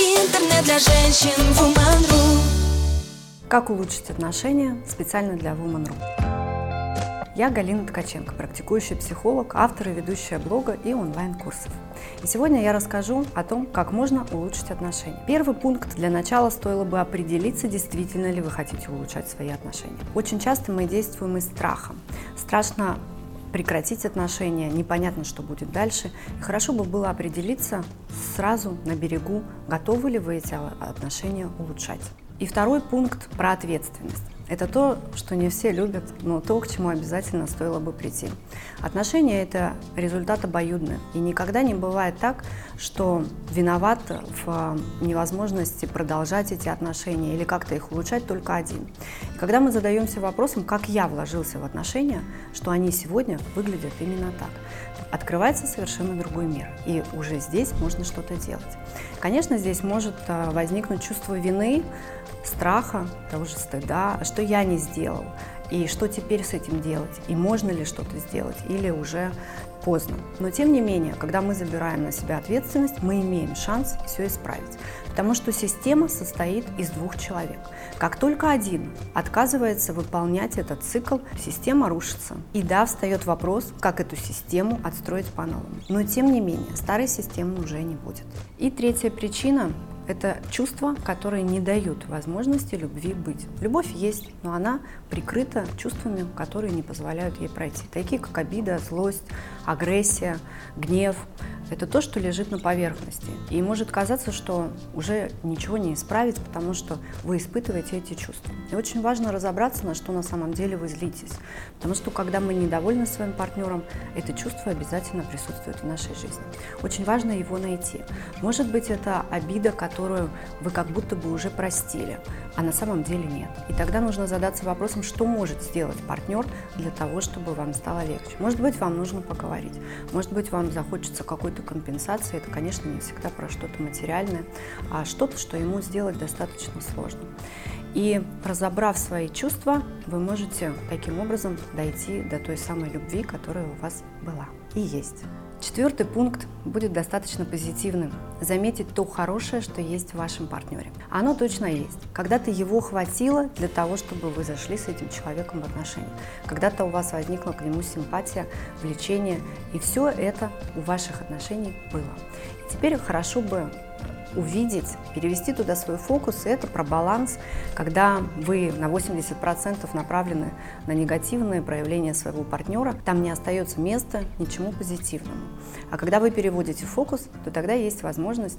Интернет для женщин Woman.ru Как улучшить отношения специально для Woman.ru. Я Галина Ткаченко, практикующий психолог, автор и ведущая блога и онлайн-курсов. И сегодня я расскажу о том, как можно улучшить отношения. Первый пункт для начала стоило бы определиться, действительно ли вы хотите улучшать свои отношения. Очень часто мы действуем из страха. Страшно прекратить отношения, непонятно, что будет дальше. И хорошо бы было определиться сразу на берегу, готовы ли вы эти отношения улучшать. И второй пункт про ответственность. Это то, что не все любят, но то, к чему обязательно стоило бы прийти. Отношения – это результат обоюдный. И никогда не бывает так, что виноват в невозможности продолжать эти отношения или как-то их улучшать только один. Когда мы задаемся вопросом, как я вложился в отношения, что они сегодня выглядят именно так, открывается совершенно другой мир. И уже здесь можно что-то делать. Конечно, здесь может а, возникнуть чувство вины, страха, того же стыда, а что я не сделал, и что теперь с этим делать, и можно ли что-то сделать, или уже поздно. Но тем не менее, когда мы забираем на себя ответственность, мы имеем шанс все исправить. Потому что система состоит из двух человек. Как только один отказывается выполнять этот цикл, система рушится. И да, встает вопрос, как эту систему отстроить по-новому. Но тем не менее, старой системы уже не будет. И третья причина это чувства, которые не дают возможности любви быть. Любовь есть, но она прикрыта чувствами, которые не позволяют ей пройти. Такие как обида, злость, агрессия, гнев. Это то, что лежит на поверхности. И может казаться, что уже ничего не исправить, потому что вы испытываете эти чувства. И очень важно разобраться, на что на самом деле вы злитесь. Потому что когда мы недовольны своим партнером, это чувство обязательно присутствует в нашей жизни. Очень важно его найти. Может быть, это обида, которую вы как будто бы уже простили, а на самом деле нет. И тогда нужно задаться вопросом, что может сделать партнер для того, чтобы вам стало легче. Может быть, вам нужно поговорить. Может быть, вам захочется какой-то какой-то компенсации. Это, конечно, не всегда про что-то материальное, а что-то, что ему сделать достаточно сложно. И разобрав свои чувства, вы можете таким образом дойти до той самой любви, которая у вас была и есть. Четвертый пункт будет достаточно позитивным. Заметить то хорошее, что есть в вашем партнере. Оно точно есть. Когда-то его хватило для того, чтобы вы зашли с этим человеком в отношения. Когда-то у вас возникла к нему симпатия, влечение, и все это у ваших отношений было. И теперь хорошо бы увидеть, перевести туда свой фокус, и это про баланс, когда вы на 80% направлены на негативные проявления своего партнера, там не остается места ничему позитивному. А когда вы переводите фокус, то тогда есть возможность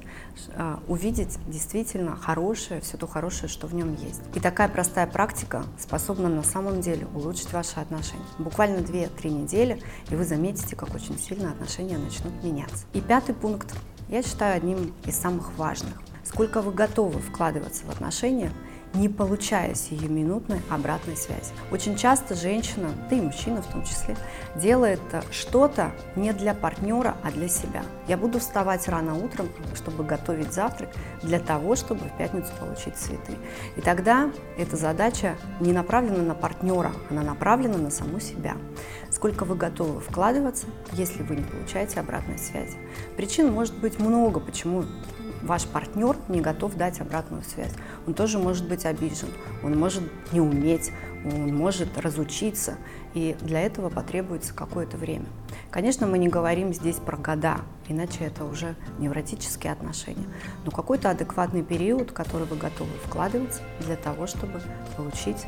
э, увидеть действительно хорошее, все то хорошее, что в нем есть. И такая простая практика способна на самом деле улучшить ваши отношения. Буквально 2-3 недели, и вы заметите, как очень сильно отношения начнут меняться. И пятый пункт я считаю одним из самых важных. Сколько вы готовы вкладываться в отношения, не получая сиюминутной обратной связи. Очень часто женщина, да и мужчина в том числе, делает что-то не для партнера, а для себя. Я буду вставать рано утром, чтобы готовить завтрак, для того, чтобы в пятницу получить цветы. И тогда эта задача не направлена на партнера, она направлена на саму себя. Сколько вы готовы вкладываться, если вы не получаете обратной связи. Причин может быть много, почему ваш партнер не готов дать обратную связь. Он тоже может быть обижен, он может не уметь, он может разучиться, и для этого потребуется какое-то время. Конечно, мы не говорим здесь про года, иначе это уже невротические отношения, но какой-то адекватный период, который вы готовы вкладывать для того, чтобы получить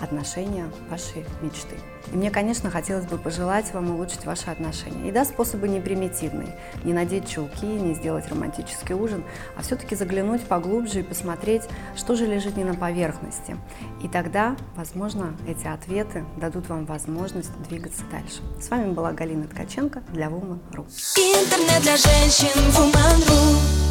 отношения вашей мечты. И мне, конечно, хотелось бы пожелать вам улучшить ваши отношения. И да, способы не примитивные. Не надеть чулки, не сделать романтический ужин, а все-таки заглянуть поглубже и посмотреть, что же лежит не на поверхности. И тогда, возможно, эти ответы дадут вам возможность двигаться дальше. С вами была Галина Ткаченко для Woman.ru. Интернет для женщин Woman.ru